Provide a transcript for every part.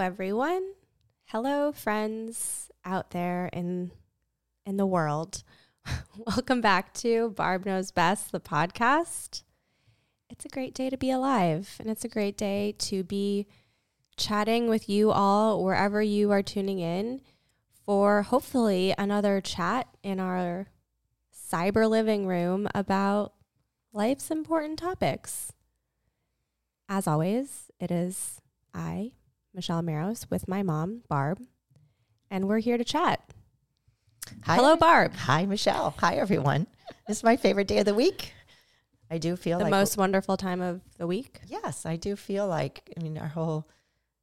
Everyone. Hello, friends out there in in the world. Welcome back to Barb Knows Best, the podcast. It's a great day to be alive, and it's a great day to be chatting with you all wherever you are tuning in for hopefully another chat in our cyber living room about life's important topics. As always, it is I, Michelle Maros, with my mom, Barb, and we're here to chat. Hi, Hello, Barb. Hi, Michelle. Hi, everyone. This is my favorite day of the week. I do feel The like most wonderful time of the week. yes, I do feel like I mean our whole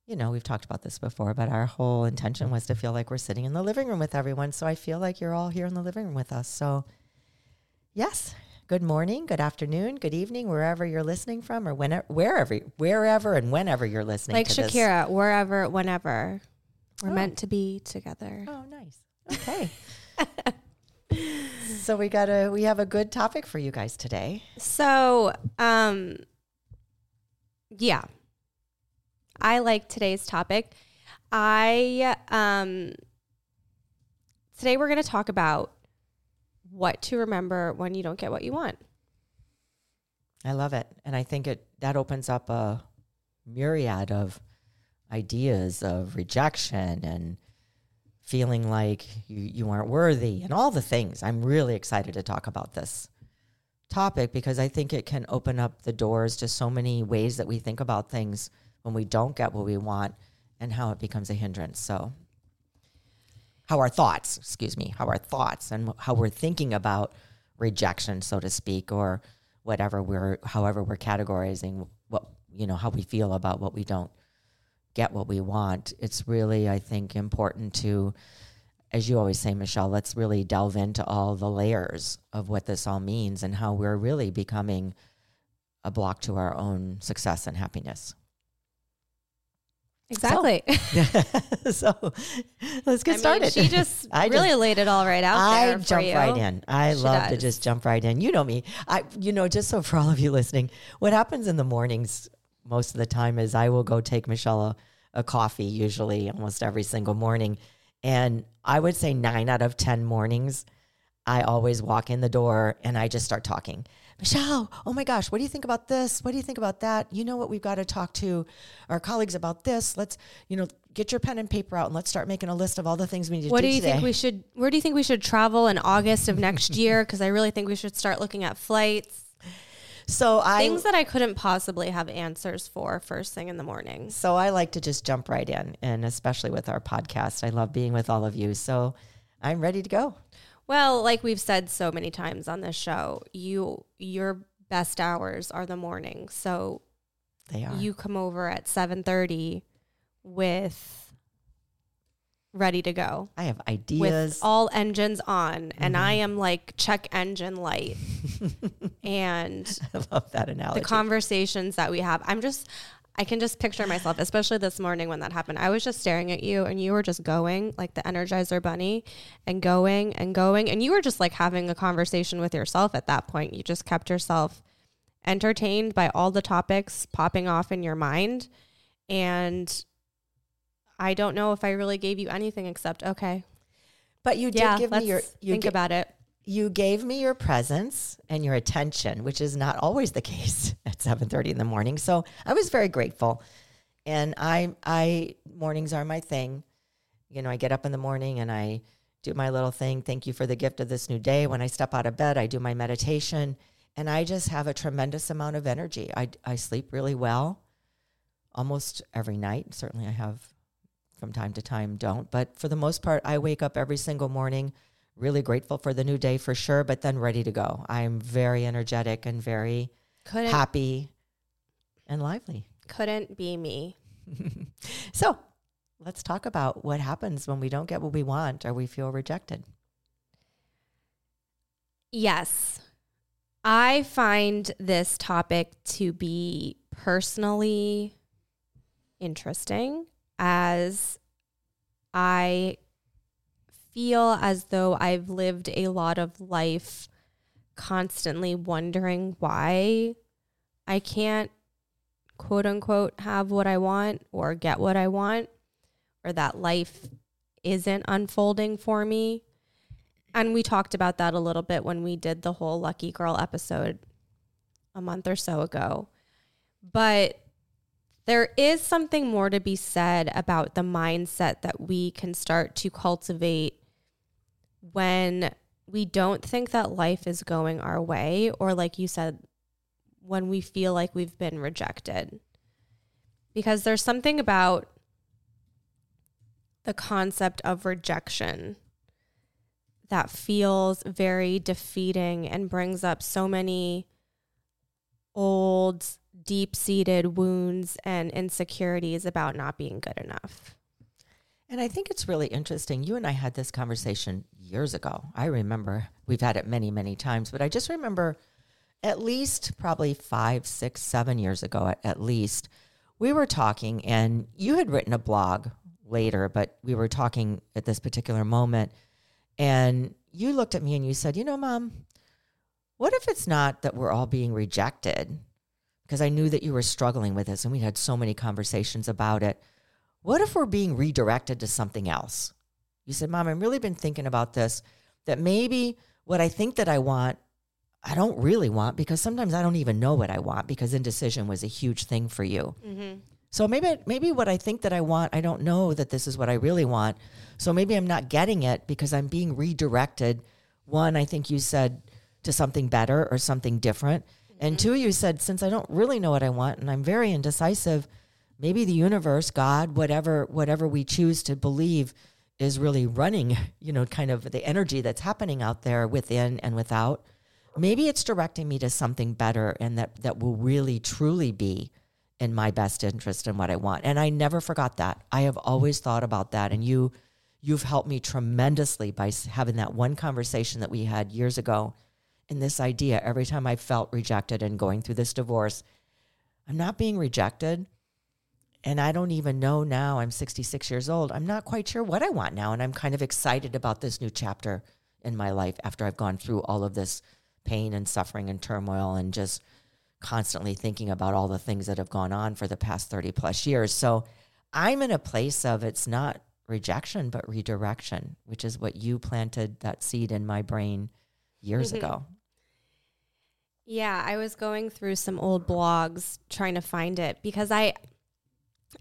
you know, we've talked about this before, but our whole intention was to feel like we're sitting in the living room with everyone. So I feel like you're all here in the living room with us. So yes, good morning, good afternoon, good evening, wherever you're listening from or whenever wherever wherever and whenever you're listening Like to this. Shakira, wherever, whenever. We're Oh. meant to be together. Oh, nice. Okay. so we got a we have a good topic for you guys today. So, um, yeah, I like today's topic. I um, today we're going to talk about what to remember when you don't get what you want. I love it. And I think it that opens up a myriad of ideas of rejection and feeling like you, you aren't worthy and all the things. I'm really excited to talk about this topic because I think it can open up the doors to so many ways that we think about things when we don't get what we want and how it becomes a hindrance. So how our thoughts, excuse me, how our thoughts and how we're thinking about rejection, so to speak, or whatever we're, however we're categorizing what, you know, how we feel about what we don't get what we want. It's really, I think, important to, as you always say, Michelle, let's really delve into all the layers of what this all means and how we're really becoming a block to our own success and happiness. Exactly. so let's get I mean, started. she just I really just- laid it all right out I jump right in. I She love to just jump right in. You know me. I, you know, just so for all of you listening, what happens in the mornings most of the time is I will go take Michelle a, a coffee, usually almost every single morning, and I would say nine out of ten mornings, I always walk in the door and I just start talking. Michelle, oh my gosh, what do you think about this? What do you think about that? You know what? We've got to talk to our colleagues about this. Let's, you know, get your pen and paper out and let's start making a list of all the things we need to do. What do do you today. think we should? Where do you think we should travel in August of next year? Because I really think we should start looking at flights, so I things that I couldn't possibly have answers for first thing in the morning. So I like to just jump right in, and especially with our podcast, I love being with all of you. So I'm ready to go. Well, like we've said so many times on this show, you your best hours are the morning. So They are. you come over at seven thirty with ready to go. I have ideas. With all engines on, and I Mm-hmm. am like check engine light, and I love that analogy. the conversations that we have. I'm just, I can just picture myself, especially this morning when that happened. I was just staring at you and you were just going like the Energizer Bunny and going and going. And you were just like having a conversation with yourself at that point. You just kept yourself entertained by all the topics popping off in your mind. And I don't know if I really gave you anything except, okay, but you did yeah, give me your you, think ga- about it. You gave me your presence and your attention, which is not always the case at 7:30 in the morning. So I was very grateful. And I I mornings are my thing. You know, I get up in the morning and I do my little thing. Thank you for the gift of this new day. When I step out of bed, I do my meditation and I just have a tremendous amount of energy. I I sleep really well almost every night. Certainly I have from time to time don't, but for the most part I wake up every single morning really grateful for the new day for sure, but then ready to go. I'm very energetic and very Couldn't, happy and lively. couldn't be me. So let's talk about what happens when we don't get what we want or we feel rejected. Yes. I find this topic to be personally interesting as I feel as though I've lived a lot of life constantly wondering why I can't quote unquote have what I want or get what I want or that life isn't unfolding for me. And we talked about that a little bit when we did the whole Lucky Girl episode a month or so ago. But there is something more to be said about the mindset that we can start to cultivate when we don't think that life is going our way, or like you said, when we feel like we've been rejected. Because there's something about the concept of rejection that feels very defeating and brings up so many old, deep seated wounds and insecurities about not being good enough. And I think it's really interesting. You and I had this conversation years ago. I remember we've had it many, many times, but I just remember at least probably five, six, seven years ago, at, at least, we were talking, and you had written a blog later, but we were talking at this particular moment. And you looked at me and you said, You know, mom, what if it's not that we're all being rejected? Because I knew that you were struggling with this and we had so many conversations about it. What if we're being redirected to something else? You said, Mom, I've really been thinking about this, that maybe what I think that I want, I don't really want because sometimes I don't even know what I want because indecision was a huge thing for you. Mm-hmm. So maybe maybe what I think that I want, I don't know that this is what I really want. So maybe I'm not getting it because I'm being redirected. One, I think you said to something better or something different. Mm-hmm. And two, you said since I don't really know what I want and I'm very indecisive, maybe the universe, God, whatever whatever we choose to believe is really running, you know, kind of the energy that's happening out there within and without. Maybe it's directing me to something better and that that will really truly be in my best interest and what I want. And I never forgot that. I have always thought about that and you you've helped me tremendously by having that one conversation that we had years ago in this idea every time I felt rejected and going through this divorce, I'm not being rejected. And I don't even know now, I'm 66 years old. I'm not quite sure what I want now. And I'm kind of excited about this new chapter in my life after I've gone through all of this pain and suffering and turmoil and just constantly thinking about all the things that have gone on for the past 30 plus years. So I'm in a place of it's not rejection, but redirection, which is what you planted that seed in my brain years mm-hmm. ago. Yeah, I was going through some old blogs trying to find it because I,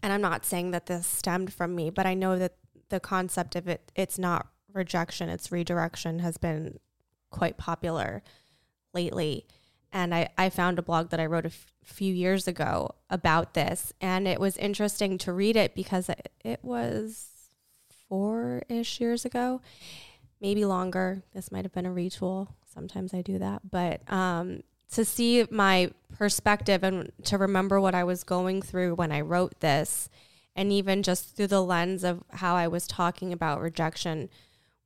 and I'm not saying that this stemmed from me, but I know that the concept of it, it's not rejection, it's redirection, has been quite popular lately and I, I found a blog that I wrote a f- few years ago about this, and it was interesting to read it because it, it was four ish years ago, maybe longer. This might have been a retool. Sometimes I do that, but um, to see my perspective and to remember what I was going through when I wrote this, and even just through the lens of how I was talking about rejection,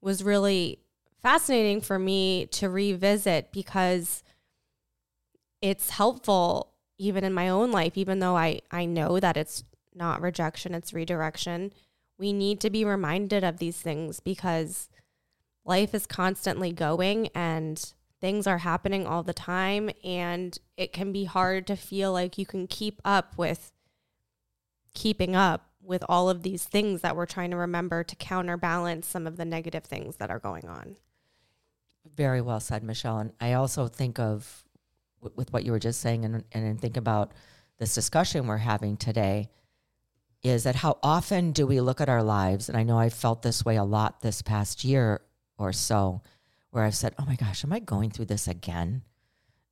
was really fascinating for me to revisit because it's helpful even in my own life, even though I, I know that it's not rejection, it's redirection. We need to be reminded of these things because life is constantly going and things are happening all the time. And it can be hard to feel like you can keep up with keeping up with all of these things that we're trying to remember to counterbalance some of the negative things that are going on. Very well said, Michelle. And I also think of with what you were just saying and, and think about this discussion we're having today is that how often do we look at our lives and i know i felt this way a lot this past year or so where i've said oh my gosh am i going through this again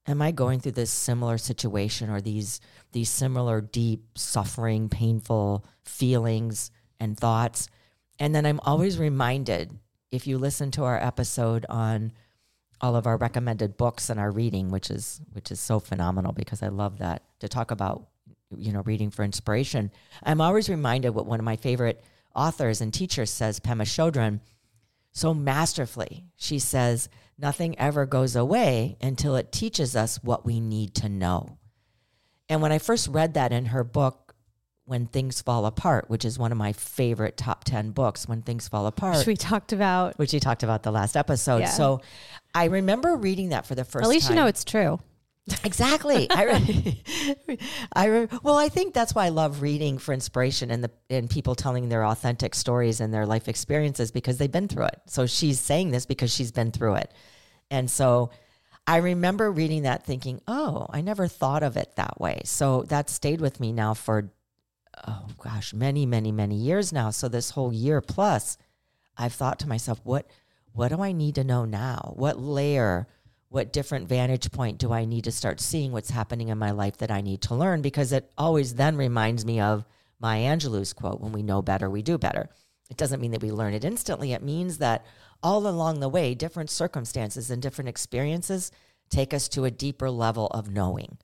am i going through this similar situation or these these similar deep suffering painful feelings and thoughts and then i'm always reminded if you listen to our episode on all of our recommended books and our reading, which is which is so phenomenal because I love that to talk about you know reading for inspiration. I'm always reminded what one of my favorite authors and teachers says, Pema Chodron, so masterfully. She says, nothing ever goes away until it teaches us what we need to know. And when I first read that in her book, when Things Fall Apart, which is one of my favorite top 10 books, When Things Fall Apart. Which we talked about. Which we talked about the last episode. Yeah. So I remember reading that for the first time. At least time. you know it's true. Exactly. I, re- I re- well, I think that's why I love reading for inspiration and the and people telling their authentic stories and their life experiences because they've been through it. So she's saying this because she's been through it, and so I remember reading that, thinking, "Oh, I never thought of it that way." So that stayed with me now for oh gosh, many, many, many years now. So this whole year plus, I've thought to myself, what what do I need to know now? What layer? What different vantage point do I need to start seeing what's happening in my life that I need to learn? Because it always then reminds me of Maya Angelou's quote when we know better, we do better. It doesn't mean that we learn it instantly. It means that all along the way, different circumstances and different experiences take us to a deeper level of knowing.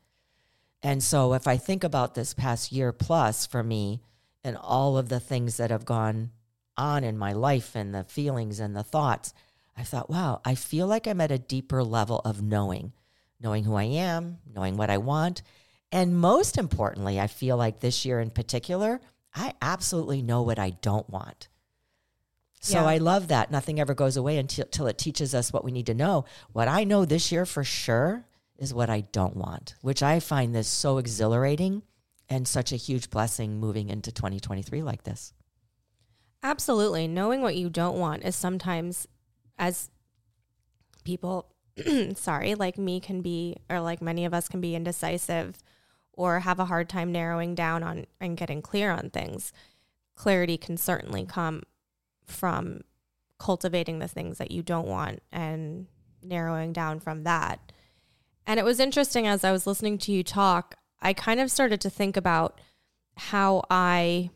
And so if I think about this past year plus for me and all of the things that have gone on in my life and the feelings and the thoughts, I thought, wow, I feel like I'm at a deeper level of knowing, knowing who I am, knowing what I want. And most importantly, I feel like this year in particular, I absolutely know what I don't want. So yeah. I love that. Nothing ever goes away until, until it teaches us what we need to know. What I know this year for sure is what I don't want, which I find this so exhilarating and such a huge blessing moving into 2023 like this. Absolutely. Knowing what you don't want is sometimes as people, sorry, like me can be, or like many of us can be indecisive or have a hard time narrowing down on and getting clear on things. Clarity can certainly come from cultivating the things that you don't want and narrowing down from that. And it was interesting as I was listening to you talk, I kind of started to think about how I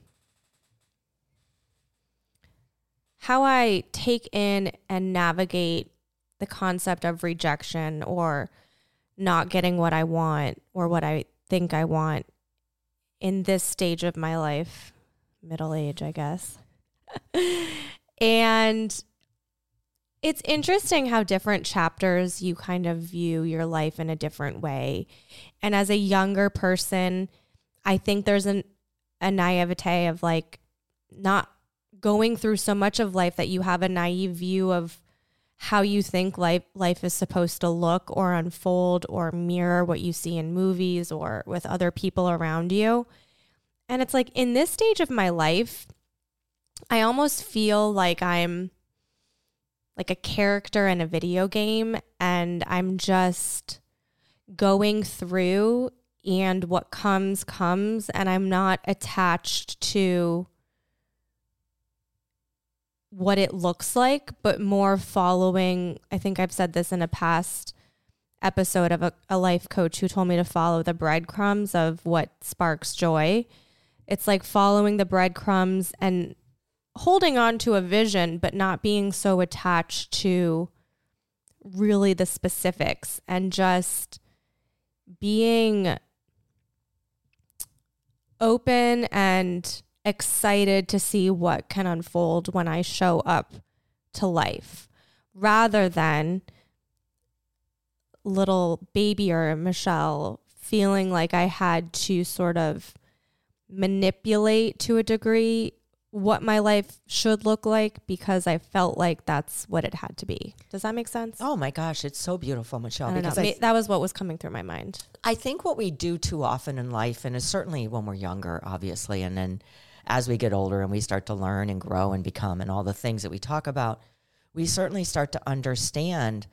how I take in and navigate the concept of rejection or not getting what I want or what I think I want in this stage of my life, middle age, I guess. and it's interesting how different chapters you kind of view your life in a different way. And as a younger person, I think there's an a naivete of like not going through so much of life that you have a naive view of how you think life life is supposed to look or unfold or mirror what you see in movies or with other people around you. And it's like in this stage of my life, I almost feel like I'm like a character in a video game and I'm just going through and what comes comes and I'm not attached to what it looks like, but more following. I think I've said this in a past episode of a, a life coach who told me to follow the breadcrumbs of what sparks joy. It's like following the breadcrumbs and holding on to a vision, but not being so attached to really the specifics and just being open and excited to see what can unfold when I show up to life rather than little baby or Michelle feeling like I had to sort of manipulate to a degree what my life should look like because I felt like that's what it had to be. Does that make sense? Oh my gosh, it's so beautiful, Michelle. because I, that was what was coming through my mind. I think what we do too often in life, and certainly when we're younger, obviously, and then as we get older and we start to learn and grow and become and all the things that we talk about, we certainly start to understand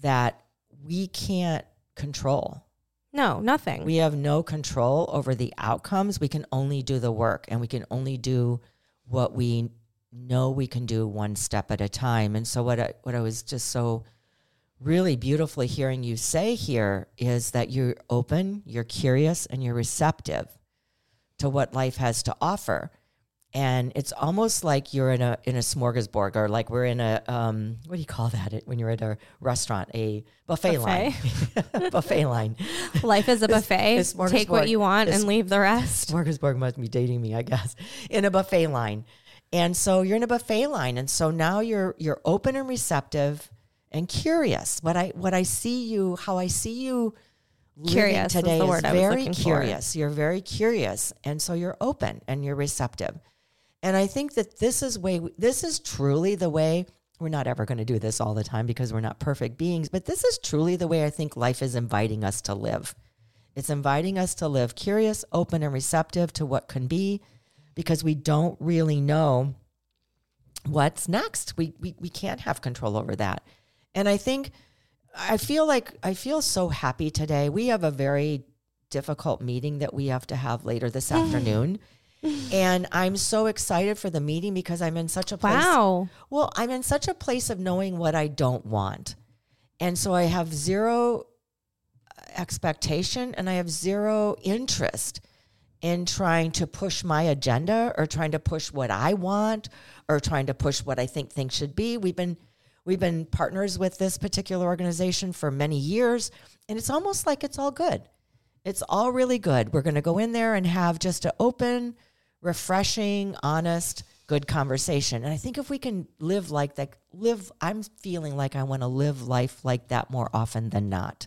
that we can't control. No, nothing. We have no control over the outcomes. We can only do the work and we can only do what we know we can do one step at a time. And so what I, what I was just so really beautifully hearing you say here is that you're open, you're curious and you're receptive to what life has to offer and it's almost like you're in a in a smorgasbord or like we're in a um, what do you call that? When you're at a restaurant a buffet, buffet. line. Buffet line. Life is a buffet. take what you want and leave the rest. smorgasbord must be dating me i guess. In a buffet line. And so you're in a buffet line and so now you're you're open and receptive and curious. What i what i see you how i see you curious today is, is very curious for. you're very curious and so you're open and you're receptive and I think that this is way this is truly the way we're not ever going to do this all the time because we're not perfect beings, but this is truly the way I think life is inviting us to live. It's inviting us to live curious, open, and receptive to what can be because we don't really know what's next. We, we, we can't have control over that. And I think, I feel like, I feel so happy today. We have a very difficult meeting that we have to have later this mm. afternoon. And I'm so excited for the meeting because I'm in such a place. Wow. Well, I'm in such a place of knowing what I don't want. And so I have zero expectation and I have zero interest in trying to push my agenda or trying to push what I want or trying to push what I think things should be. We've been we've been partners with this particular organization for many years and it's almost like it's all good. It's all really good. We're going to go in there and have just an open, refreshing, honest, good conversation. And I think if we can live like that, live, I'm feeling like I want to live life like that more often than not.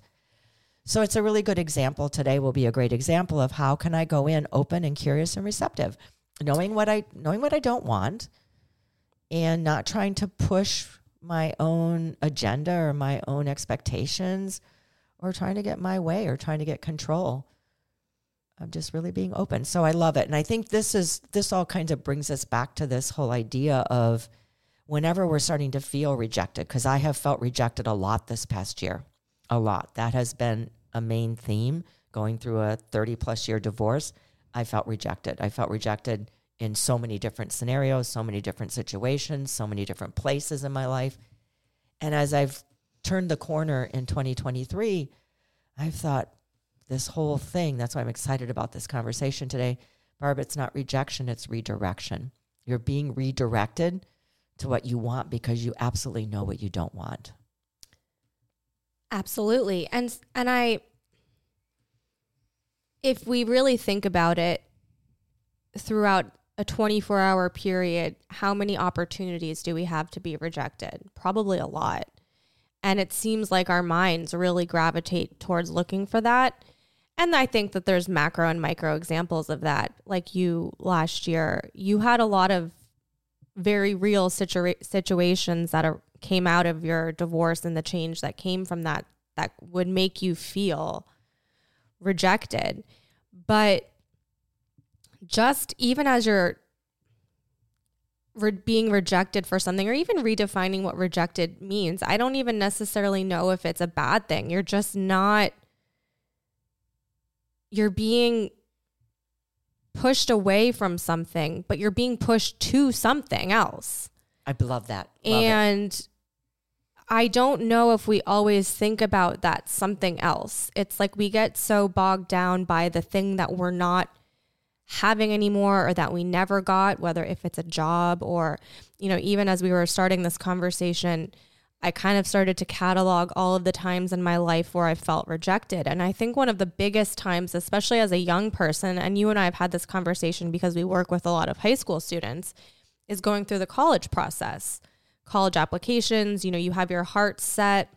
So it's a really good example. Today will be a great example of how can I go in open and curious and receptive, knowing what I knowing what I don't want and not trying to push my own agenda or my own expectations or trying to get my way or trying to get control. I'm just really being open. So I love it. And I think this is this all kind of brings us back to this whole idea of whenever we're starting to feel rejected because I have felt rejected a lot this past year. A lot. That has been a main theme going through a 30 plus year divorce. I felt rejected. I felt rejected in so many different scenarios, so many different situations, so many different places in my life. And as I've turned the corner in 2023, I've thought this whole thing, that's why I'm excited about this conversation today. Barb, it's not rejection, it's redirection. You're being redirected to what you want because you absolutely know what you don't want. Absolutely. And and I if we really think about it throughout a 24 hour period, how many opportunities do we have to be rejected? Probably a lot. And it seems like our minds really gravitate towards looking for that. And I think that there's macro and micro examples of that. Like you last year, you had a lot of very real situa- situations that are, came out of your divorce and the change that came from that that would make you feel rejected. But just even as you're re- being rejected for something or even redefining what rejected means. I don't even necessarily know if it's a bad thing. You're just not, you're being pushed away from something, but you're being pushed to something else. I love that. Love and it. I don't know if we always think about that something else. It's like we get so bogged down by the thing that we're not having anymore or that we never got, whether if it's a job or, you know, even as we were starting this conversation, I kind of started to catalog all of the times in my life where I felt rejected. And I think one of the biggest times, especially as a young person, and you and I have had this conversation because we work with a lot of high school students, is going through the college process, college applications. You know, you have your heart set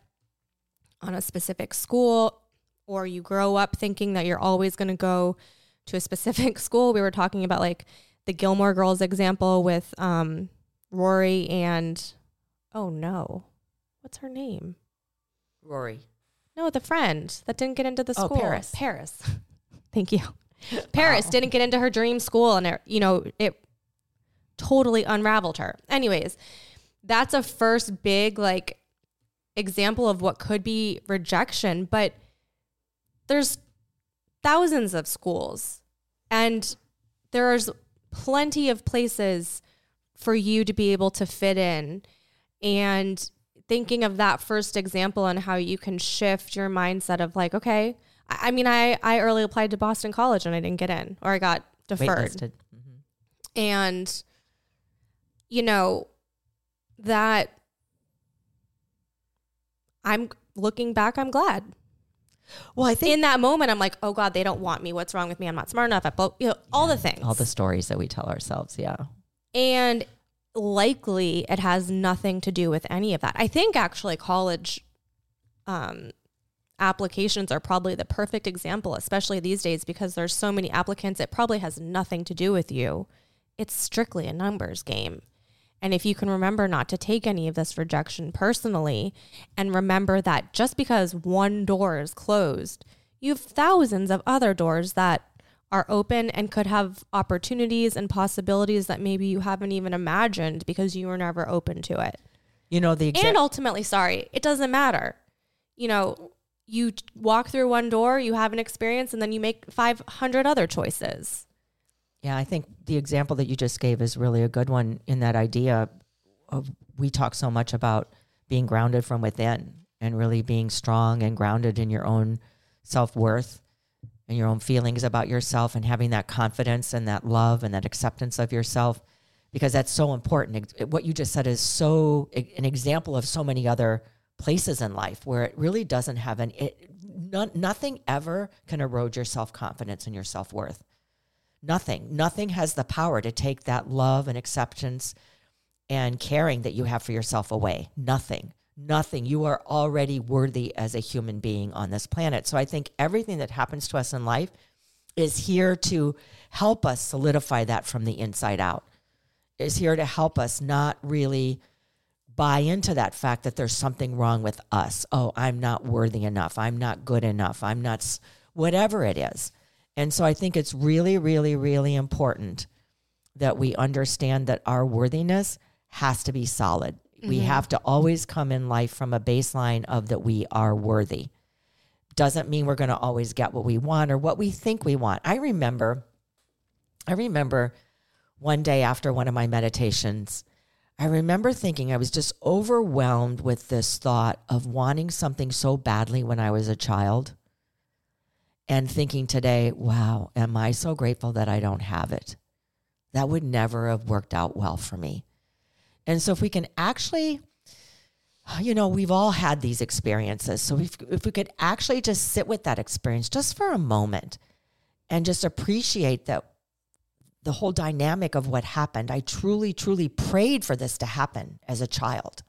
on a specific school, or you grow up thinking that you're always going to go to a specific school. We were talking about like the Gilmore Girls example with um, Rory and oh no, what's her name? Rory. No, the friend that didn't get into the school. Oh, school. Paris. Paris. Thank you. Paris didn't get into her dream school, and it, you know it totally unraveled her. Anyways, that's a first big like example of what could be rejection, but there's thousands of schools and there's plenty of places for you to be able to fit in and thinking of that first example and how you can shift your mindset of like okay i, I mean I, I early applied to boston college and i didn't get in or i got deferred. Mhm. and you know that i'm looking back i'm glad Well, I think in that moment i'm like oh god they don't want me what's wrong with me i'm not smart enough both you know all the things all the stories that we tell ourselves. Yeah. and likely it has nothing to do with any of that. I think actually college um, applications are probably the perfect example especially these days because there's so many applicants it probably has nothing to do with you. It's strictly a numbers game. And if you can remember not to take any of this rejection personally and remember that just because one door is closed, you have thousands of other doors that are open and could have opportunities and possibilities that maybe you haven't even imagined because you were never open to it. You know, the and ultimately, sorry, it doesn't matter. You know, you walk through one door, you have an experience, and then you make 500 other choices. Yeah, I think the example that you just gave is really a good one in that idea of we talk so much about being grounded from within and really being strong and grounded in your own self worth and your own feelings about yourself and having that confidence and that love and that acceptance of yourself because that's so important. What you just said is so an example of so many other places in life where it really doesn't have an it, no, nothing ever can erode your self-confidence and your self-worth. Nothing. Nothing has the power to take that love and acceptance and caring that you have for yourself away. Nothing nothing. You are already worthy as a human being on this planet. So I think everything that happens to us in life is here to help us solidify that from the inside out, is here to help us not really buy into that fact that there's something wrong with us. Oh, I'm not worthy enough. I'm not good enough. I'm not, whatever it is. And so I think it's really, really, really important that we understand that our worthiness has to be solid. Mm-hmm. We have to always come in life from a baseline of that we are worthy. Doesn't mean we're going to always get what we want or what we think we want. I remember, I remember one day after one of my meditations, I remember thinking I was just overwhelmed with this thought of wanting something so badly when I was a child and thinking today, wow, am I so grateful that I don't have it? That would never have worked out well for me. And so if we can actually, you know, we've all had these experiences. So if, if we could actually just sit with that experience just for a moment and just appreciate that the whole dynamic of what happened. I truly, truly prayed for this to happen as a child.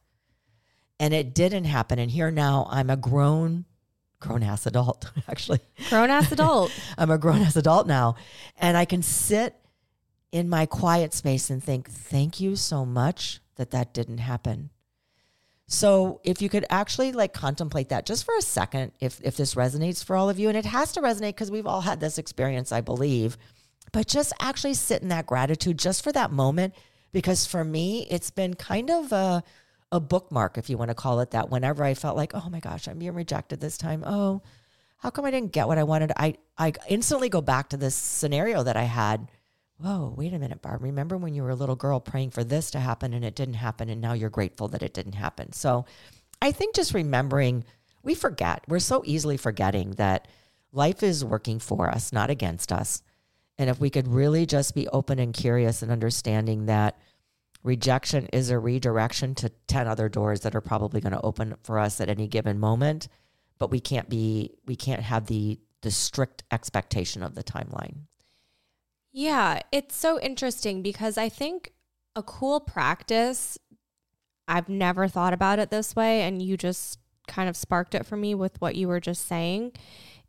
And it didn't happen. And here now I'm a grown, grown ass adult, actually. Grown ass adult. I'm a grown ass adult now. And I can sit in my quiet space and think, thank you so much that that didn't happen. So if you could actually like contemplate that just for a second, if if this resonates for all of you, and it has to resonate because we've all had this experience, I believe, but just actually sit in that gratitude just for that moment, because for me, it's been kind of a a bookmark, if you want to call it that. Whenever I felt like, oh my gosh, I'm being rejected this time. Oh, how come I didn't get what I wanted? I I instantly go back to this scenario that I had whoa, wait a minute, Barb. Remember when you were a little girl praying for this to happen and it didn't happen, and now you're grateful that it didn't happen. So I think just remembering, we forget, we're so easily forgetting that life is working for us, not against us. And if we could really just be open and curious and understanding that rejection is a redirection to 10 other doors that are probably going to open for us at any given moment, but we can't be, we can't have the, the strict expectation of the timeline. Yeah, it's so interesting because I think a cool practice, I've never thought about it this way, and you just kind of sparked it for me with what you were just saying,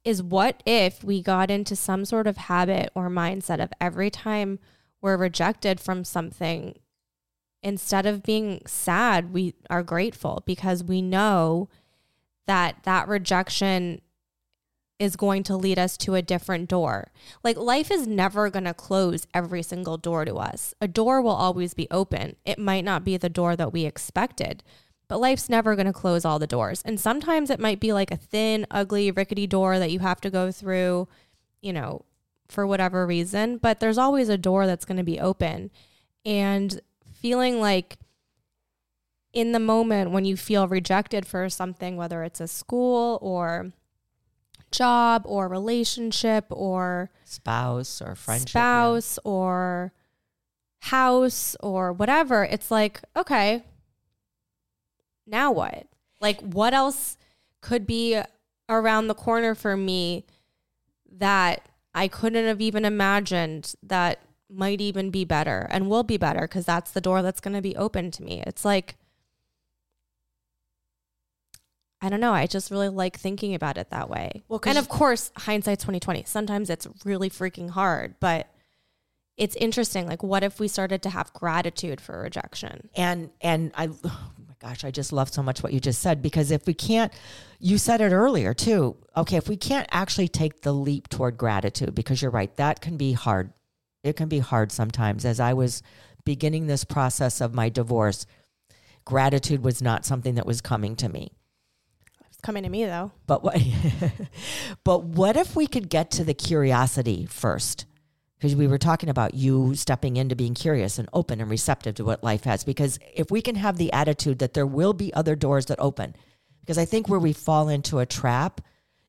is what if we got into some sort of habit or mindset of every time we're rejected from something, instead of being sad, we are grateful because we know that that rejection is going to lead us to a different door. Like life is never going to close every single door to us. A door will always be open. It might not be the door that we expected, but life's never going to close all the doors. And sometimes it might be like a thin, ugly, rickety door that you have to go through, you know, for whatever reason, but there's always a door that's going to be open. And feeling like in the moment when you feel rejected for something, whether it's a school or job or relationship or spouse or friendship, spouse yeah. or house or whatever, it's like, okay, now what? Like, what else could be around the corner for me that I couldn't have even imagined that might even be better and will be better because that's the door that's going to be open to me. It's like, I don't know. I just really like thinking about it that way. Well, and of course, hindsight's twenty twenty. Sometimes it's really freaking hard, but it's interesting. Like, what if we started to have gratitude for rejection? And and I oh my gosh, I just love so much what you just said because if we can't you said it earlier too. Okay, if we can't actually take the leap toward gratitude because you're right, that can be hard. It can be hard sometimes as I was beginning this process of my divorce. Gratitude was not something that was coming to me. Coming to me though. But what but what if we could get to the curiosity first? Because we were talking about you stepping into being curious and open and receptive to what life has. Because if we can have the attitude that there will be other doors that open, because I think where we fall into a trap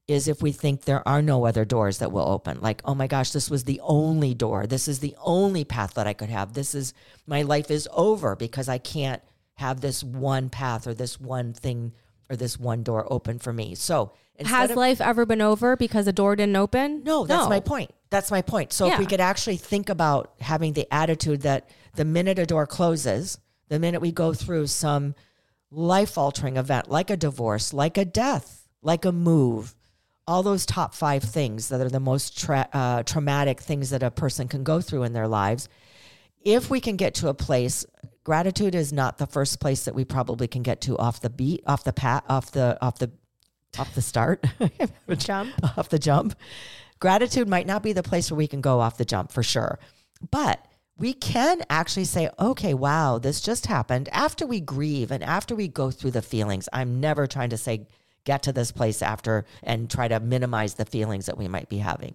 is if we think there are no other doors that will open. Like, oh my gosh, this was the only door. This is the only path that I could have. This is my life is over because I can't have this one path or this one thing or this one door open for me. So, has of, life ever been over because a door didn't open? No, that's no. my point. That's my point. So, yeah. if we could actually think about having the attitude that the minute a door closes, the minute we go through some life altering event like a divorce, like a death, like a move, all those top five things that are the most tra- uh, traumatic things that a person can go through in their lives. If we can get to a place, gratitude is not the first place that we probably can get to off the beat, off the pat, off the off the off the start, jump, off the jump. Gratitude might not be the place where we can go off the jump for sure, but we can actually say, okay, wow, this just happened. After we grieve and after we go through the feelings, I'm never trying to say get to this place after and try to minimize the feelings that we might be having.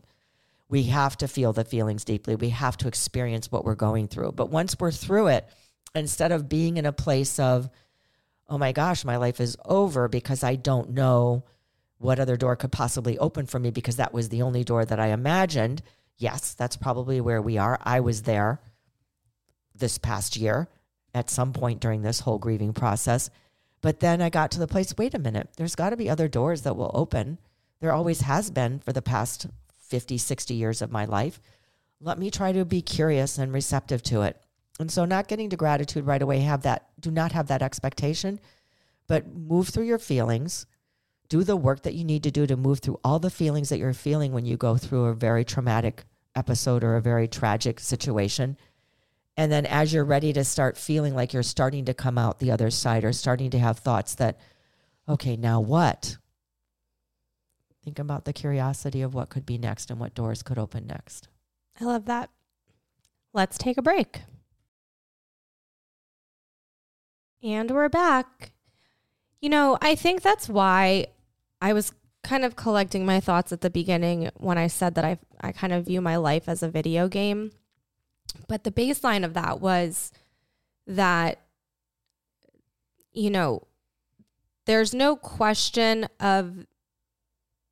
We have to feel the feelings deeply. We have to experience what we're going through. But once we're through it, instead of being in a place of, oh my gosh, my life is over because I don't know what other door could possibly open for me because that was the only door that I imagined. Yes, that's probably where we are. I was there this past year at some point during this whole grieving process. But then I got to the place wait a minute, there's got to be other doors that will open. There always has been for the past 50, 60 years of my life. Let me try to be curious and receptive to it. And so, not getting to gratitude right away, have that, do not have that expectation, but move through your feelings. Do the work that you need to do to move through all the feelings that you're feeling when you go through a very traumatic episode or a very tragic situation and then as you're ready to start feeling like you're starting to come out the other side or starting to have thoughts that, okay, now what? Think about the curiosity of what could be next and what doors could open next. I love that. Let's take a break. And we're back. You know, I think that's why I was kind of collecting my thoughts at the beginning when I said that I I kind of view my life as a video game but the baseline of that was that, you know, there's no question of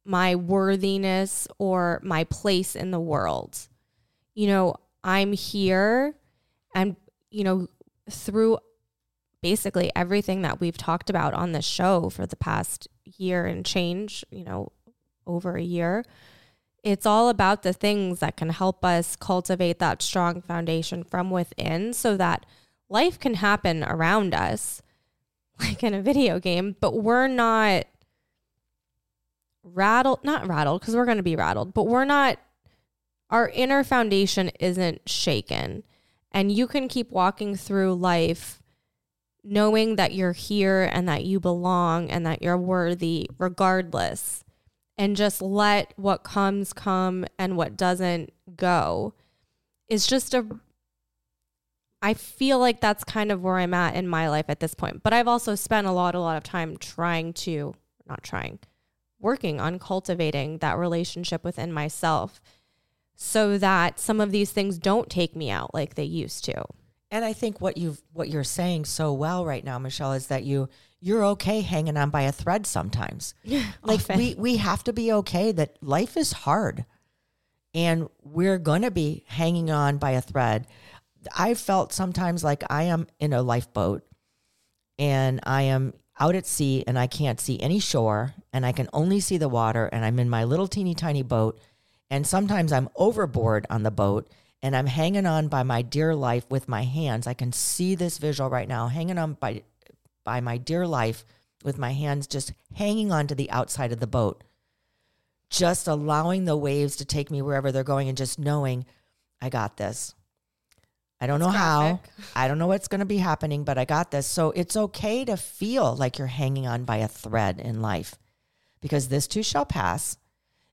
my worthiness or my place in the world. You know, I'm here and, you know, through basically everything that we've talked about on this show for the past year and change, you know, over a year, it's all about the things that can help us cultivate that strong foundation from within so that life can happen around us, like in a video game, but we're not rattled, not rattled, because we're going to be rattled, but we're not, our inner foundation isn't shaken. And you can keep walking through life knowing that you're here and that you belong and that you're worthy regardless and just let what comes come and what doesn't go is just a I feel like that's kind of where I'm at in my life at this point. But I've also spent a lot a lot of time trying to not trying working on cultivating that relationship within myself so that some of these things don't take me out like they used to. And I think what you've what you're saying so well right now, Michelle, is that you you're okay hanging on by a thread sometimes. like we we have to be okay that life is hard and we're going to be hanging on by a thread. I felt sometimes like I am in a lifeboat and I am out at sea and I can't see any shore and I can only see the water and I'm in my little teeny tiny boat and sometimes I'm overboard on the boat and I'm hanging on by my dear life with my hands. I can see this visual right now, hanging on by by my dear life with my hands just hanging on to the outside of the boat, just allowing the waves to take me wherever they're going and just knowing I got this. I don't know It's how. I don't know what's going to be happening, but I got this. So it's okay to feel like you're hanging on by a thread in life because this too shall pass.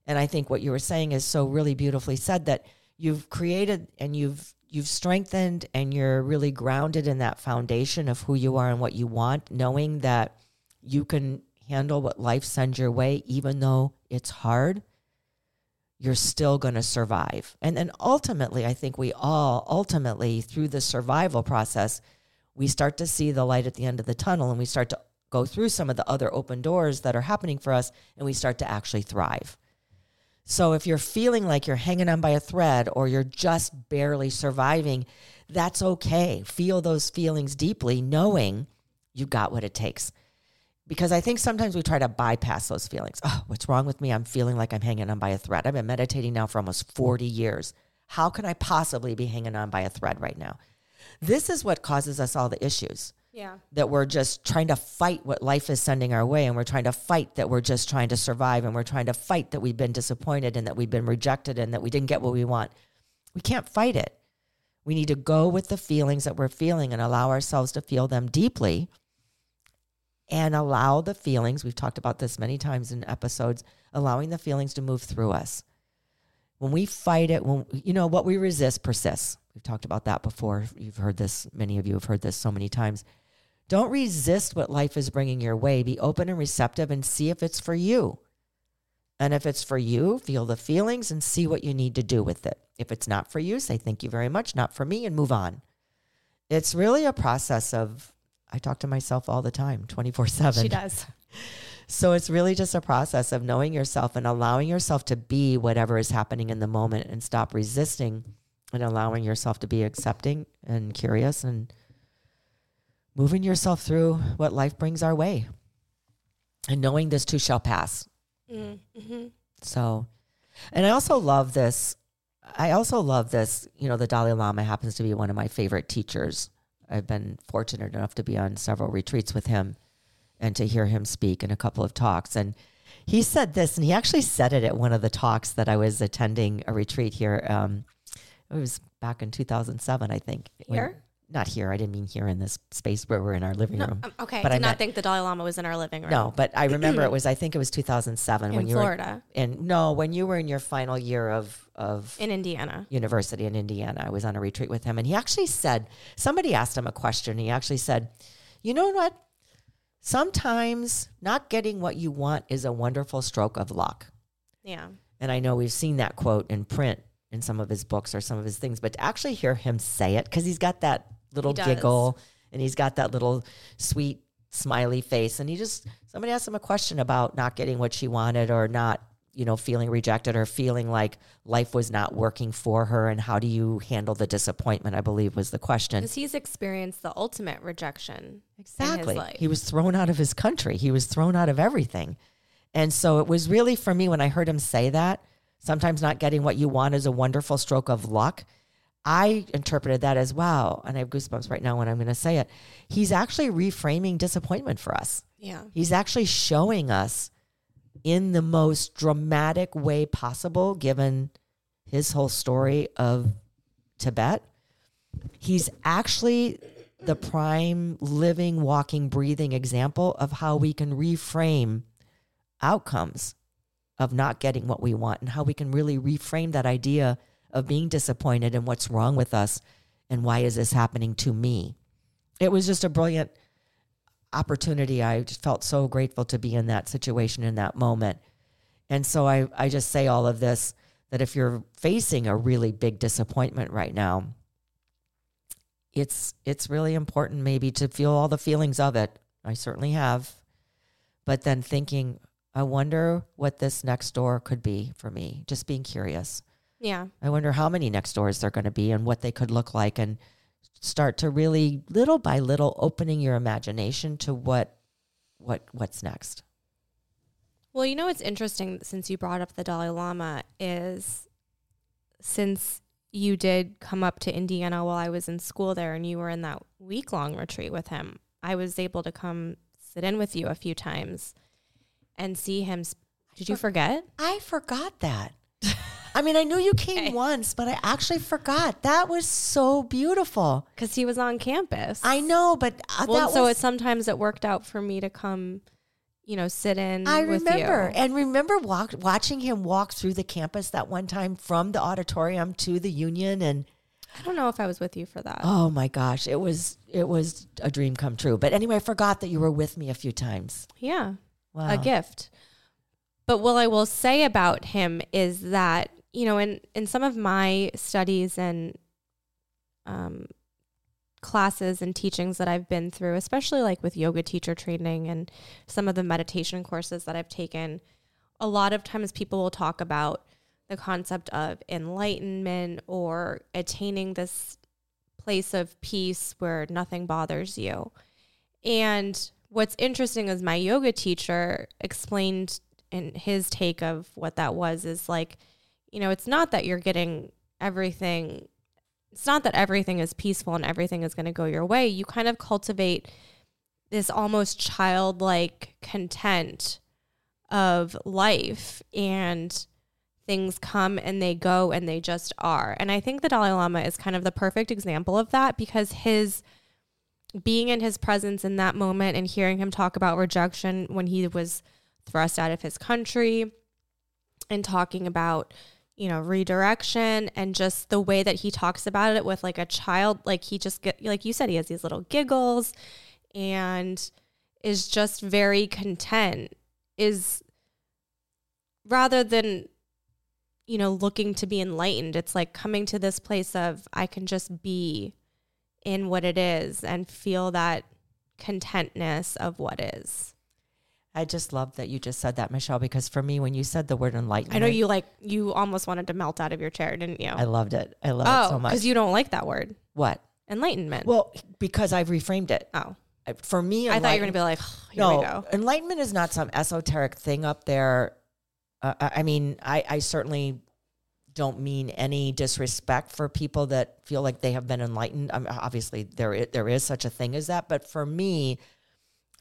And I think what you were saying is so really beautifully said that you've created and you've you've strengthened and you're really grounded in that foundation of who you are and what you want, knowing that you can handle what life sends your way even though it's hard. You're still going to survive. And then ultimately, I think we all ultimately through the survival process, we start to see the light at the end of the tunnel and we start to go through some of the other open doors that are happening for us and we start to actually thrive. So if you're feeling like you're hanging on by a thread or you're just barely surviving, that's okay. Feel those feelings deeply, knowing you got what it takes. Because I think sometimes we try to bypass those feelings. Oh, what's wrong with me? I'm feeling like I'm hanging on by a thread. I've been meditating now for almost 40 years. How can I possibly be hanging on by a thread right now? This is what causes us all the issues Yeah. that we're just trying to fight what life is sending our way and we're trying to fight that we're just trying to survive and we're trying to fight that we've been disappointed and that we've been rejected and that we didn't get what we want. We can't fight it. We need to go with the feelings that we're feeling and allow ourselves to feel them deeply and allow the feelings, we've talked about this many times in episodes, allowing the feelings to move through us. When we fight it, when you know what we resist persists. We've talked about that before. You've heard this, many of you have heard this so many times. Don't resist what life is bringing your way. Be open and receptive and see if it's for you. And if it's for you, feel the feelings and see what you need to do with it. If it's not for you, say thank you very much, not for me, and move on. It's really a process of, I talk to myself all the time, 24 7. She does. So it's really just a process of knowing yourself and allowing yourself to be whatever is happening in the moment and stop resisting and allowing yourself to be accepting and curious and moving yourself through what life brings our way and knowing this too shall pass. Mm-hmm. So, and I also love this. I also love this. You know, the Dalai Lama happens to be one of my favorite teachers. I've been fortunate enough to be on several retreats with him and to hear him speak in a couple of talks. And he said this, and he actually said it at one of the talks that I was attending a retreat here. Um, it was back in 2007, I think. Here? Not here. I didn't mean here in this space where we're in our living No, room. um, okay. But I I did not meant- think the Dalai Lama was in our living room. No, but I remember it was. I think it was 2007 in when you were in Florida, And No, when you were in your final year of of in Indiana. university in Indiana. I was on a retreat with him, and he actually said somebody asked him a question. He actually said, "You know what? Sometimes not getting what you want is a wonderful stroke of luck." Yeah. And I know we've seen that quote in print in some of his books or some of his things, but to actually hear him say it because he's got that little giggle and he's got that little sweet smiley face, and he just somebody asked him a question about not getting what she wanted or not you know feeling rejected or feeling like life was not working for her and how do you handle the disappointment i believe was the question Because he's experienced the ultimate rejection. Exactly. He was thrown out of his country. He was thrown out of everything. And so it was really for me when I heard him say that, sometimes not getting what you want is a wonderful stroke of luck. I interpreted that as wow, and I have goosebumps right now when I'm going to say it. He's actually reframing disappointment for us. Yeah. He's actually showing us in the most dramatic way possible, given his whole story of Tibet. He's actually the prime living, walking, breathing example of how we can reframe outcomes of not getting what we want and how we can really reframe that idea of being disappointed and what's wrong with us and why is this happening to me. It was just a brilliant opportunity. I just felt so grateful to be in that situation in that moment. And so I, I just say all of this that if you're facing a really big disappointment right now, it's it's really important maybe to feel all the feelings of it. I certainly have. But then thinking, I wonder what this next door could be for me. Just being curious. Yeah. I wonder how many next doors there are going to be and what they could look like and start to really little by little opening your imagination to what what what's next. Well, you know what's interesting since you brought up the Dalai Lama is since you did come up to Indiana while I was in school there and you were in that week long retreat with him, I was able to come sit in with you a few times and see him. Did you forget? I forgot that. I mean, I knew you came Okay. once, but I actually forgot. That was so beautiful. because he was on campus. I know, but uh, Well, so was, it sometimes it worked out for me to come, you know, sit in. I remember and remember walk, watching him walk through the campus that one time from the auditorium to the union and I don't know if I was with you for that. oh my gosh, it was it was a dream come true. But anyway, I forgot that you were with me a few times. Yeah, Wow. a gift. But what I will say about him is that you know, in in some of my studies and um, classes and teachings that I've been through, especially like with yoga teacher training and some of the meditation courses that I've taken, a lot of times people will talk about the concept of enlightenment or attaining this place of peace where nothing bothers you. And what's interesting is my yoga teacher explained in his take of what that was is like, you know, it's not that you're getting everything, it's not that everything is peaceful and everything is going to go your way. You kind of cultivate this almost childlike content of life and things come and they go and they just are. And I think the Dalai Lama is kind of the perfect example of that because his being in his presence in that moment and hearing him talk about rejection when he was thrust out of his country and talking about you know redirection and just the way that he talks about it with like a child like he just get like you said he has these little giggles and is just very content is rather than you know looking to be enlightened. It's like coming to this place of i can just be in what it is and feel that contentness of what is I just love that you just said that, Michelle, because for me, when you said the word enlightenment, i know you like you almost wanted to melt out of your chair didn't you I loved it. I love it so oh much. because you don't like that word what? enlightenment Well, because I've reframed it. oh For me, i thought you were gonna be like here no, we go enlightenment is not some esoteric thing up there. Uh, I mean, I, I certainly don't mean any disrespect for people that feel like they have been enlightened. I mean, obviously, there there is such a thing as that. But for me,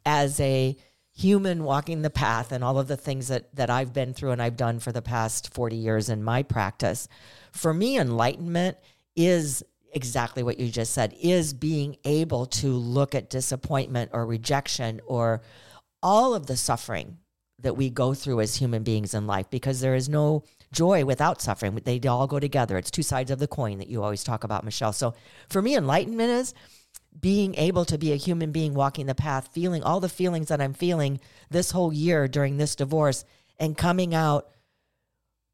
as a human walking the path and all of the things that that I've been through and I've done for the past 40 years in my practice, for me enlightenment is exactly what you just said is being able to look at disappointment or rejection or all of the suffering that we go through as human beings in life because there is no joy without suffering. They all go together. It's two sides of the coin that you always talk about, Michelle. So for me, enlightenment is being able to be a human being walking the path, feeling all the feelings that I'm feeling this whole year during this divorce and coming out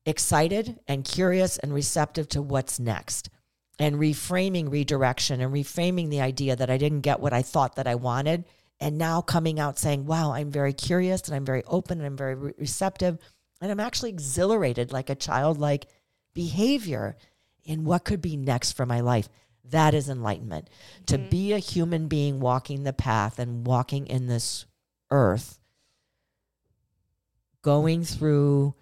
excited and curious and receptive to what's next and reframing redirection and reframing the idea that I didn't get what I thought that I wanted and now coming out saying, "Wow, I'm very curious and I'm very open and I'm very re- receptive and I'm actually exhilarated like a childlike behavior in what could be next for my life." That is enlightenment. To be a human being walking the path and walking in this earth going through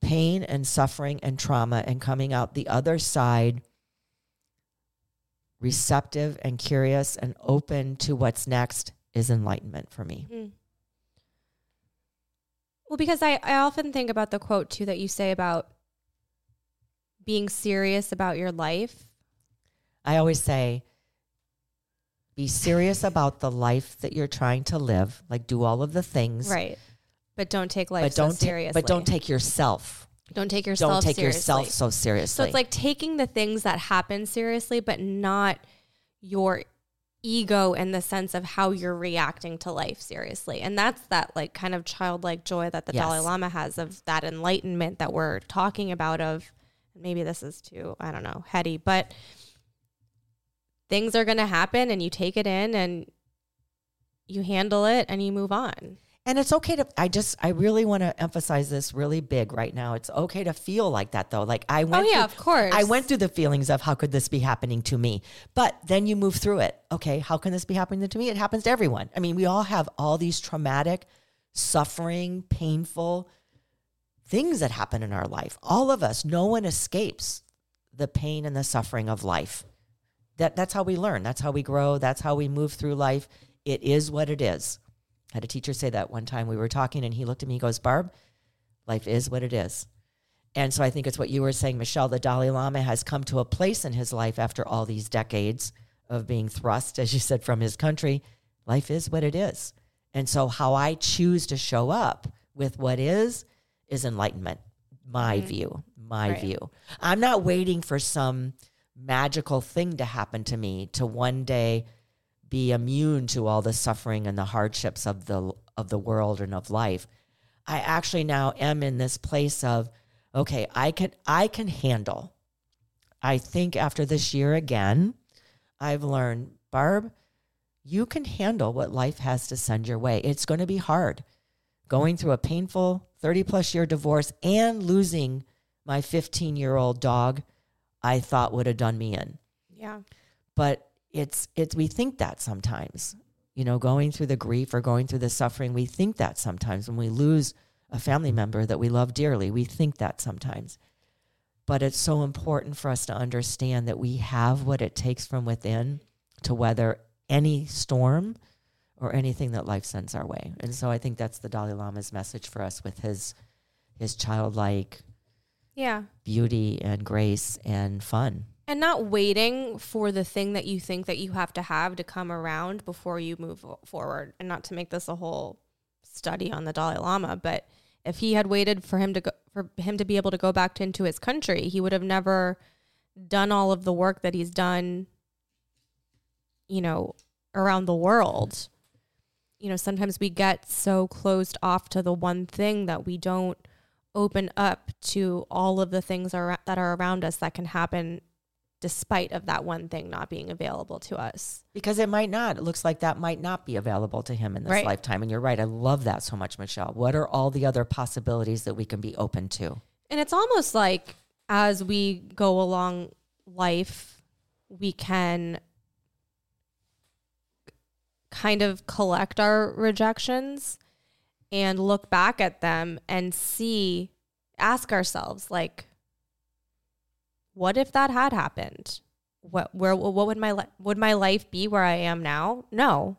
pain and suffering and trauma and coming out the other side receptive and curious and open to what's next is enlightenment for me. Mhm. Well, because I, I often think about the quote too that you say about being serious about your life. I always say, be serious about the life that you're trying to live. Like, do all of the things, Right. But don't take life but don't so ta- seriously. but don't take yourself. don't take yourself Don't take seriously. yourself so seriously. So it's like taking the things that happen seriously, but not your ego in the sense of how you're reacting to life seriously. And that's that like kind of childlike joy that the Yes. Dalai Lama has of that enlightenment that we're talking about of maybe this is too, I don't know, heady, but things are going to happen and you take it in and you handle it and you move on. And it's okay to, I just, I really want to emphasize this really big right now. It's okay to feel like that though. Like I oh, went, oh yeah, through, of course. I went through the feelings of how could this be happening to me? But then you move through it. Okay, how can this be happening to me? It happens to everyone. I mean, we all have all these traumatic, suffering, painful things that happen in our life. All of us, no one escapes the pain and the suffering of life. That that's how we learn. That's how we grow. That's how we move through life. It is what it is. I had a teacher say that one time we were talking and he looked at me, he goes, Barb, life is what it is. And so I think it's what you were saying, Michelle. The Dalai Lama has come to a place in his life after all these decades of being thrust, as you said, from his country. Life is what it is. And so, how I choose to show up with what is, is enlightenment, my mm-hmm. view, my right. view. I'm not waiting for some magical thing to happen to me to one day be immune to all the suffering and the hardships of the of the world and of life. I actually now am in this place of okay, I can I can handle. I think after this year again, I've learned, Barb, you can handle what life has to send your way. It's going to be hard. Going through a painful 30 plus year divorce and losing my 15 year old dog, I thought would have done me in. Yeah. But it's, it's, we think that sometimes, you know, going through the grief or going through the suffering, we think that sometimes when we lose a family member that we love dearly, we think that sometimes. But it's so important for us to understand that we have what it takes from within to weather any storm or anything that life sends our way. And so I think that's the Dalai Lama's message for us with his his childlike yeah. beauty and grace and fun. And not waiting for the thing that you think that you have to have to come around before you move forward. And not to make this a whole study on the Dalai Lama but if he had waited for him to go for him to be able to go back to, into his country he would have never done all of the work that he's done you know around the world. You know, sometimes we get so closed off to the one thing that we don't open up to all of the things are, that are around us that can happen despite of that one thing not being available to us. Because it might not it looks like that might not be available to him in this right. lifetime and you're right i love that so much michelle. What are all the other possibilities that we can be open to? And it's almost like as we go along life we can kind of collect our rejections and look back at them and see, ask ourselves, like, what if that had happened? What where what would my would my life be where I am now? No.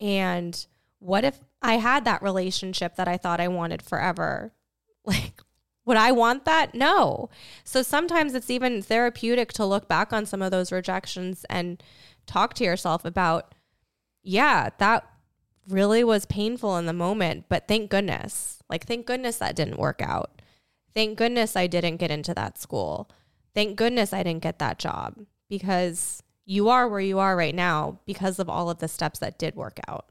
And what if I had that relationship that I thought I wanted forever? Like would I want that? No. So sometimes it's even therapeutic to look back on some of those rejections and talk to yourself about yeah, that really was painful in the moment, but thank goodness. Like, thank goodness that didn't work out. Thank goodness I didn't get into that school. Thank goodness I didn't get that job because you are where you are right now because of all of the steps that did work out.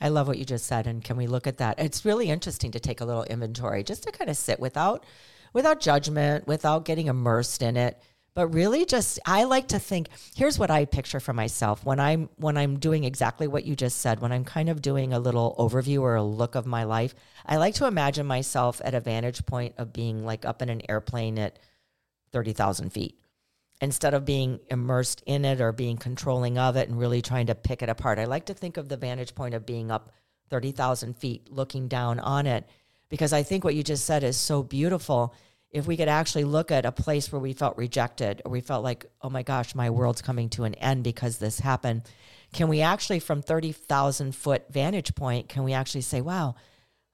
I love what you just said and can we look at that? It's really interesting to take a little inventory just to kind of sit without without judgment, without getting immersed in it but really just i like to think here's what i picture for myself when i'm when i'm doing exactly what you just said when i'm kind of doing a little overview or a look of my life i like to imagine myself at a vantage point of being like up in an airplane at 30000 feet. Instead of being immersed in it or being controlling of it and really trying to pick it apart i like to think of the vantage point of being up 30000 feet looking down on it. Because i think what you just said is so beautiful if we could actually look at a place where we felt rejected or we felt like, oh my gosh, my world's coming to an end because this happened, can we actually, from 30,000 foot vantage point, can we actually say, wow,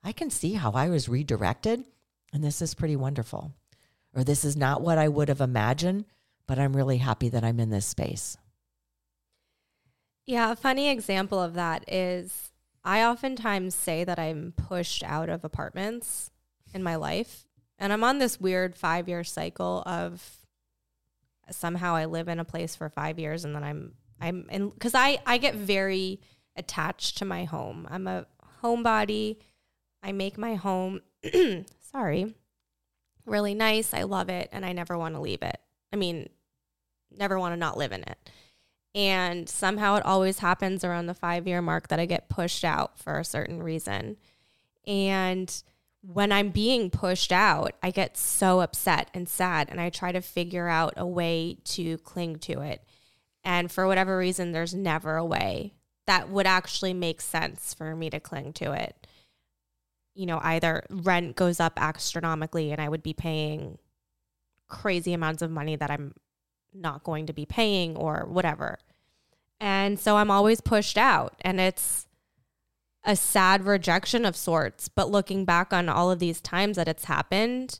I can see how I was redirected and this is pretty wonderful? Or this is not what I would have imagined, but I'm really happy that I'm in this space. Yeah, a funny example of that is I oftentimes say that I'm pushed out of apartments in my life and I'm on this weird five year cycle of somehow I live in a place for five years and then I'm I'm in because I I get very attached to my home. I'm a homebody. I make my home sorry really nice. I love it and I never want to leave it. I mean, never want to not live in it. And somehow it always happens around the five year mark that I get pushed out for a certain reason. And when I'm being pushed out, I get so upset and sad, and I try to figure out a way to cling to it. And for whatever reason, there's never a way that would actually make sense for me to cling to it. You know, either rent goes up astronomically and I would be paying crazy amounts of money that I'm not going to be paying or whatever. And so I'm always pushed out, and it's, a sad rejection of sorts. But looking back on all of these times that it's happened,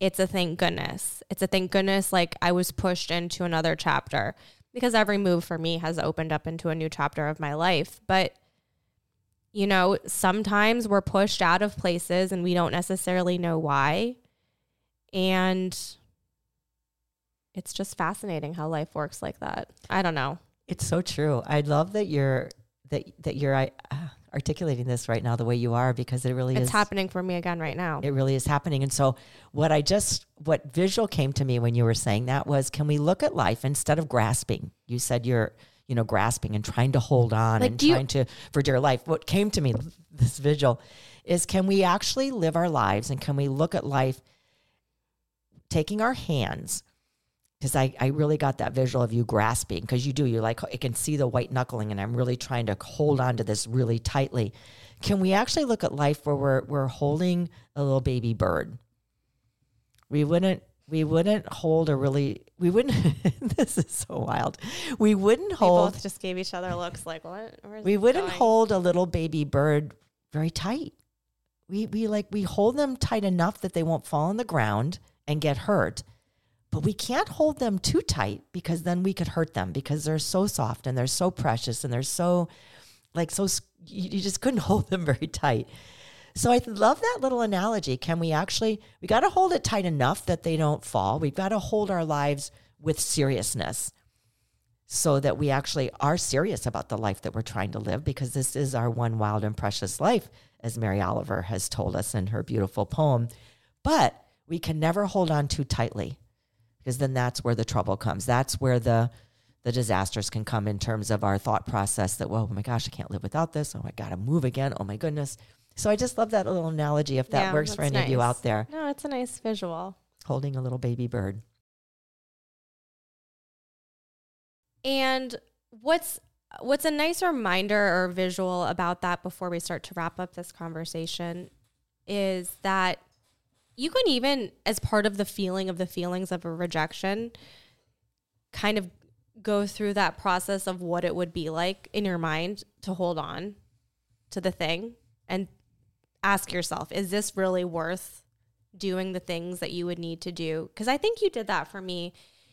it's a thank goodness. It's a thank goodness like I was pushed into another chapter because every move for me has opened up into a new chapter of my life. But you know, sometimes we're pushed out of places and we don't necessarily know why. And it's just fascinating how life works like that. I don't know. It's so true. I love that you're that that you're uh, articulating this right now the way you are because it really It's is happening for me again right now. It really is happening. And so what I just what visual came to me when you were saying that was can we look at life instead of grasping? You said you're you know grasping and trying to hold on Like, and do you- trying to for dear life. What came to me this visual is can we actually live our lives and can we look at life taking our hands because I, I really got that visual of you grasping because you do you like I can see the white knuckling and I'm really trying to hold on to this really tightly. Can we actually look at life where we're we're holding a little baby bird? We wouldn't we wouldn't hold a really we wouldn't this is so wild. We wouldn't we hold both just gave each other looks like what? We wouldn't going? hold a little baby bird very tight. We we like we hold them tight enough that they won't fall on the ground and get hurt. But we can't hold them too tight because then we could hurt them because they're so soft and they're so precious and they're so like so you, just couldn't hold them very tight. So I love that little analogy. Can we actually we got to hold it tight enough that they don't fall. We've got to hold our lives with seriousness so that we actually are serious about the life that we're trying to live because this is our one wild and precious life, as Mary Oliver has told us in her beautiful poem. But we can never hold on too tightly because then that's where the trouble comes. That's where the the disasters can come in terms of our thought process that, well, oh my gosh, I can't live without this. Oh, I got to move again. Oh my goodness. So I just love that little analogy if that Yeah, works for any of you out there, No, it's a nice visual. holding a little baby bird. And what's what's a nice reminder or visual about that before we start to wrap up this conversation is that you can even as part of the feeling of the feelings of a rejection kind of go through that process of what it would be like in your mind to hold on to the thing and ask yourself is this really worth doing the things that you would need to do? Because i think you did that for me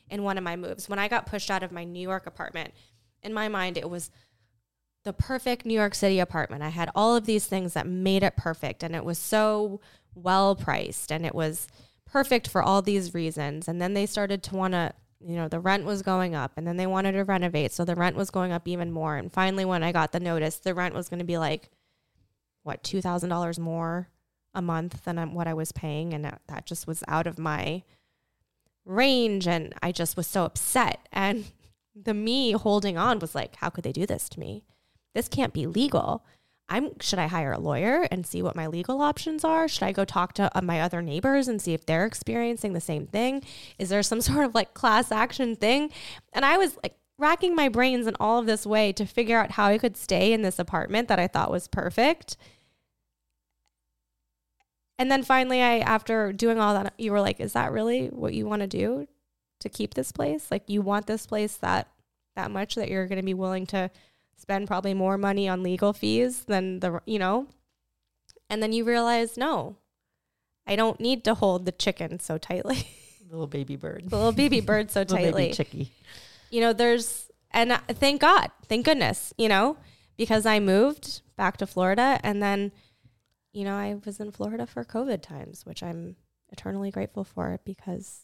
in one of my moves. When i got pushed out of my new york apartment in my mind it was the perfect new york city apartment. I had all of these things that made it perfect and it was so well priced and it was perfect for all these reasons. And then they started to want to you know the rent was going up and then they wanted to renovate so the rent was going up even more. And finally when i got the notice the rent was going to be like what $2000 more a month than what i was paying and that- just was out of my range and i just was so upset. And the me holding on was like how could they do this to me? This can't be legal i'm should i hire a lawyer and see what my legal options are? Should i go talk to uh, my other neighbors and see if they're experiencing the same thing? Is there some sort of like class action thing? And i was like racking my brains in all of this way to figure out how i could stay in this apartment that i thought was perfect. And then finally i after doing all that you were like is that really what you want to do to keep this place? Like you want this place that that much that you're going to be willing to spend probably more money on legal fees than the you know and then you realize no i don't need to hold the chicken so tightly Little baby bird. the little baby bird so Little tightly baby chickie. you know there's and I- thank god thank goodness you know because i moved back to florida and then you know i was in florida for covid times which i'm eternally grateful for because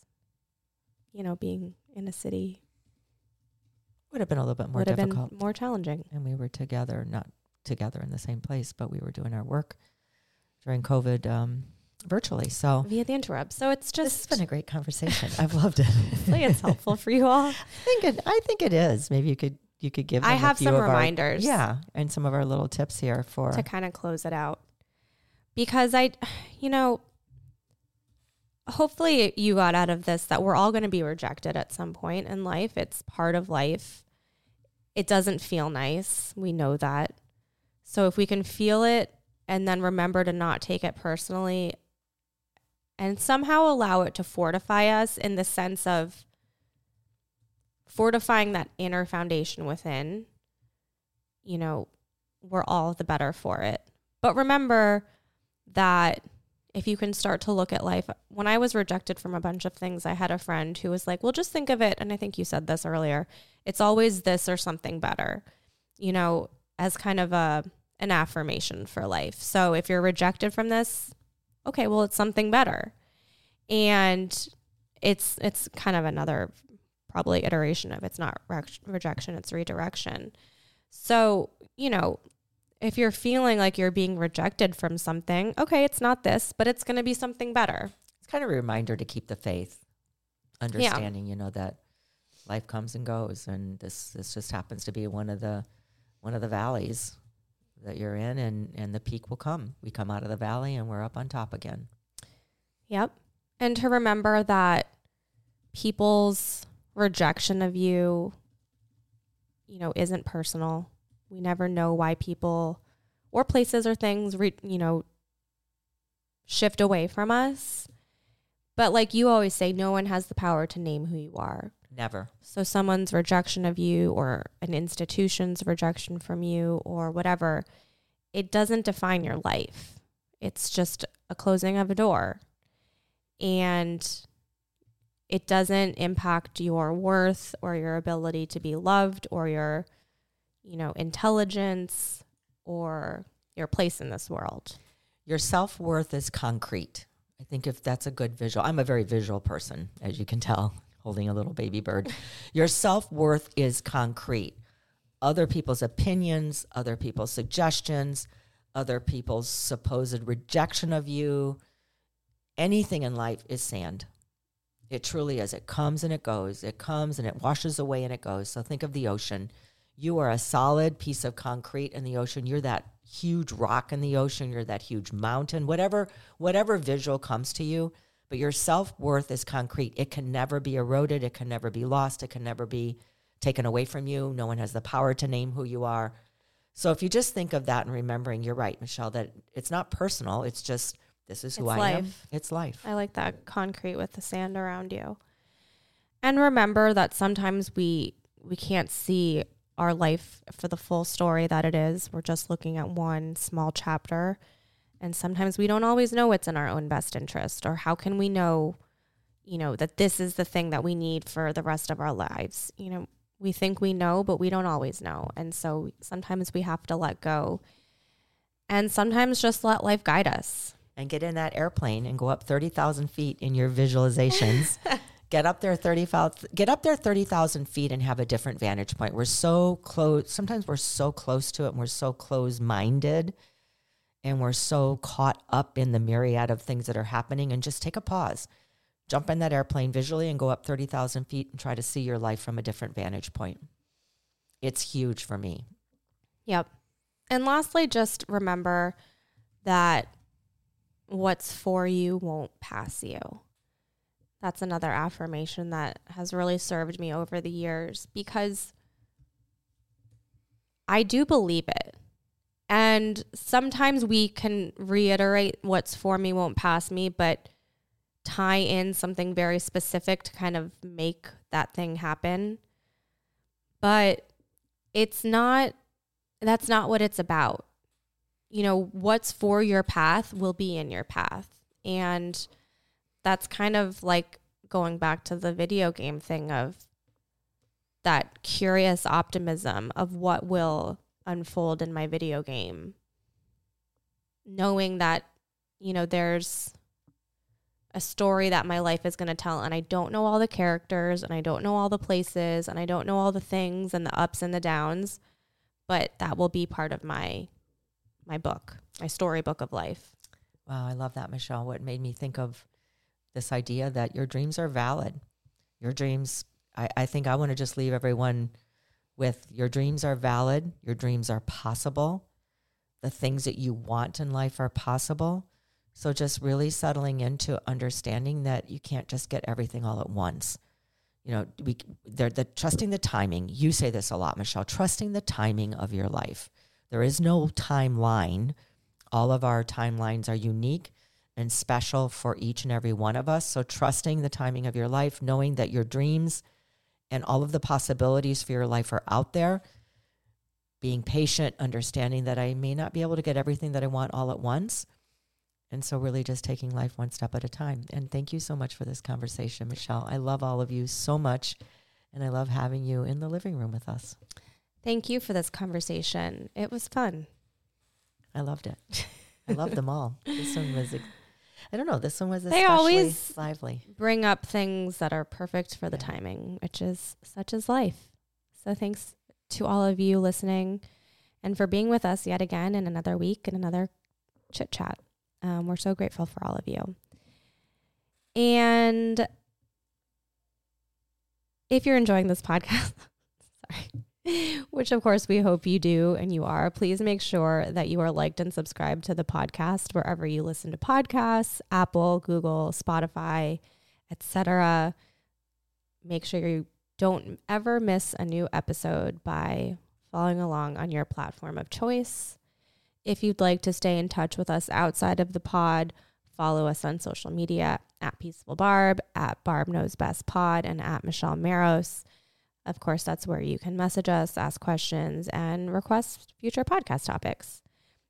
you know being in a city Would have been a little bit more would have difficult. been more challenging and we were together, not together in the same place, but we were doing our work during COVID um, virtually. So via the interweb so it's just This has just been a great conversation. I've loved it. hopefully it's helpful for you all I think it. I think it is. Maybe you could you could give. I have few some of our- reminders. yeah, and some of our little tips here for. to kind of close it out because I, you know, hopefully you got out of this that we're all going to be rejected at some point in life. It's part of life. It doesn't feel nice. We know that. So if we can feel it and then remember to not take it personally and somehow allow it to fortify us in the sense of fortifying that inner foundation within, you know, we're all the better for it. But remember that if you can start to look at life. When I was rejected from a bunch of things, I had a friend who was like, well, just think of it. And I think you said this earlier it's always this or something better, you know, as kind of a, an affirmation for life. So if you're rejected from this, okay, well, it's something better. And it's, it's kind of another probably iteration of it's not re- rejection, it's redirection. So, you know, if you're feeling like you're being rejected from something, okay, it's not this, but it's going to be something better. It's kind of a reminder to keep the faith, understanding, yeah. you know, that life comes and goes, and this this just happens to be one of the one of the valleys that you're in, and and the peak will come. We come out of the valley, and we're up on top again. Yep, and to remember that people's rejection of you, you know, isn't personal we never know why people or places or things, re, you know, shift away from us. But like you always say, no one has the power to name who you are. Never. So someone's rejection of you or an institution's rejection from you or whatever, it doesn't define your life. It's just a closing of a door. And it doesn't impact your worth or your ability to be loved or your you know, intelligence or your place in this world. Your self worth is concrete. I think if that's a good visual, I'm a very visual person, as you can tell, holding a little baby bird. Your self worth is concrete. Other people's opinions, other people's suggestions, other people's supposed rejection of you, anything in life is sand. It truly is. It comes and it goes. It comes and it washes away and it goes. So think of the ocean you are a solid piece of concrete in the ocean. You're that huge rock in the ocean. You're that huge mountain. Whatever whatever visual comes to you, but your self worth is concrete. It can never be eroded. It can never be lost. It can never be taken away from you. No one has the power to name who you are. So if you just think of that and remembering, you're right, Michelle, that it's not personal. It's just this is who it's I life. am. It's life. I like that concrete with the sand around you. And remember that sometimes we we can't see our life for the full story that it is. We're just looking at one small chapter. And sometimes we don't always know what's in our own best interest or how can we know, you know, that this is the thing that we need for the rest of our lives. You know, we think we know, but we don't always know. And so sometimes we have to let go and sometimes just let life guide us. And get in that airplane and go up 30,000 feet in your visualizations get up there 30,000 get up there 30,000 feet and have a different vantage point. We're so close. Sometimes we're so close to it and we're so close minded and we're so caught up in the myriad of things that are happening and just take a pause. Jump in that airplane visually and go up 30,000 feet and try to see your life from a different vantage point. It's huge for me. Yep. And lastly, just remember that what's for you won't pass you that's another affirmation that has really served me over the years because I do believe it. And sometimes we can reiterate what's for me won't pass me, but tie in something very specific to kind of make that thing happen. But it's not, that's not what it's about. You know, what's for your path will be in your path. And that's kind of like going back to the video game thing of that curious optimism of what will unfold in my video game. Knowing that, you know, there's a story that my life is going to tell and I don't know all the characters and I don't know all the places and I don't know all the things and the ups and the downs, but that will be part of my my book, my storybook of life. Wow, I love that, Michelle. What made me think of this idea that your dreams are valid. Your dreams, I, I think I want to just leave everyone with your dreams are valid, your dreams are possible. The things that you want in life are possible. So just really settling into understanding that you can't just get everything all at once. You know, we they're the trusting the timing. You say this a lot, Michelle, trusting the timing of your life. There is no timeline. All of our timelines are unique and special for each and every one of us. So, trusting the timing of your life, knowing that your dreams and all of the possibilities for your life are out there, being patient, understanding that I may not be able to get everything that I want all at once, And so, really, just taking life one step at a time. And thank you so much for this conversation, Michelle. I love all of you so much. And I love having you in the living room with us. Thank you for this conversation. It was fun. I loved it. I love them all. This one was, I don't know, this one was They especially always- lively. Bring up things that are perfect for the Yeah. timing, which is such as life. So thanks to all of you listening and for being with us yet again in another week and another chit chat. Um, we're so grateful for all of you. And if you're enjoying this podcast, sorry, which of course we hope you do and you are, please make sure that you are liked and subscribed to the podcast wherever you listen to podcasts, Apple, Google, Spotify, etc. Make sure you don't ever miss a new episode by following along on your platform of choice. If you'd like to stay in touch with us outside of the pod, follow us on social media at Peaceful Barb, at Barb Knows Best Pod, and at Michelle Maros. Of course, that's where you can message us, ask questions, and request future podcast topics.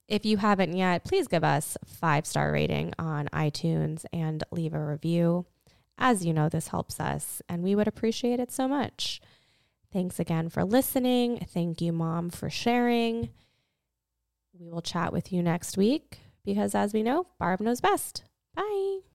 If you haven't yet, please give us a five star rating on iTunes and leave a review. As you know, this helps us, and we would appreciate it so much. Thanks again for listening. Thank you, Mom, for sharing. We will chat with you next week because, as we know, Barb knows best. Bye.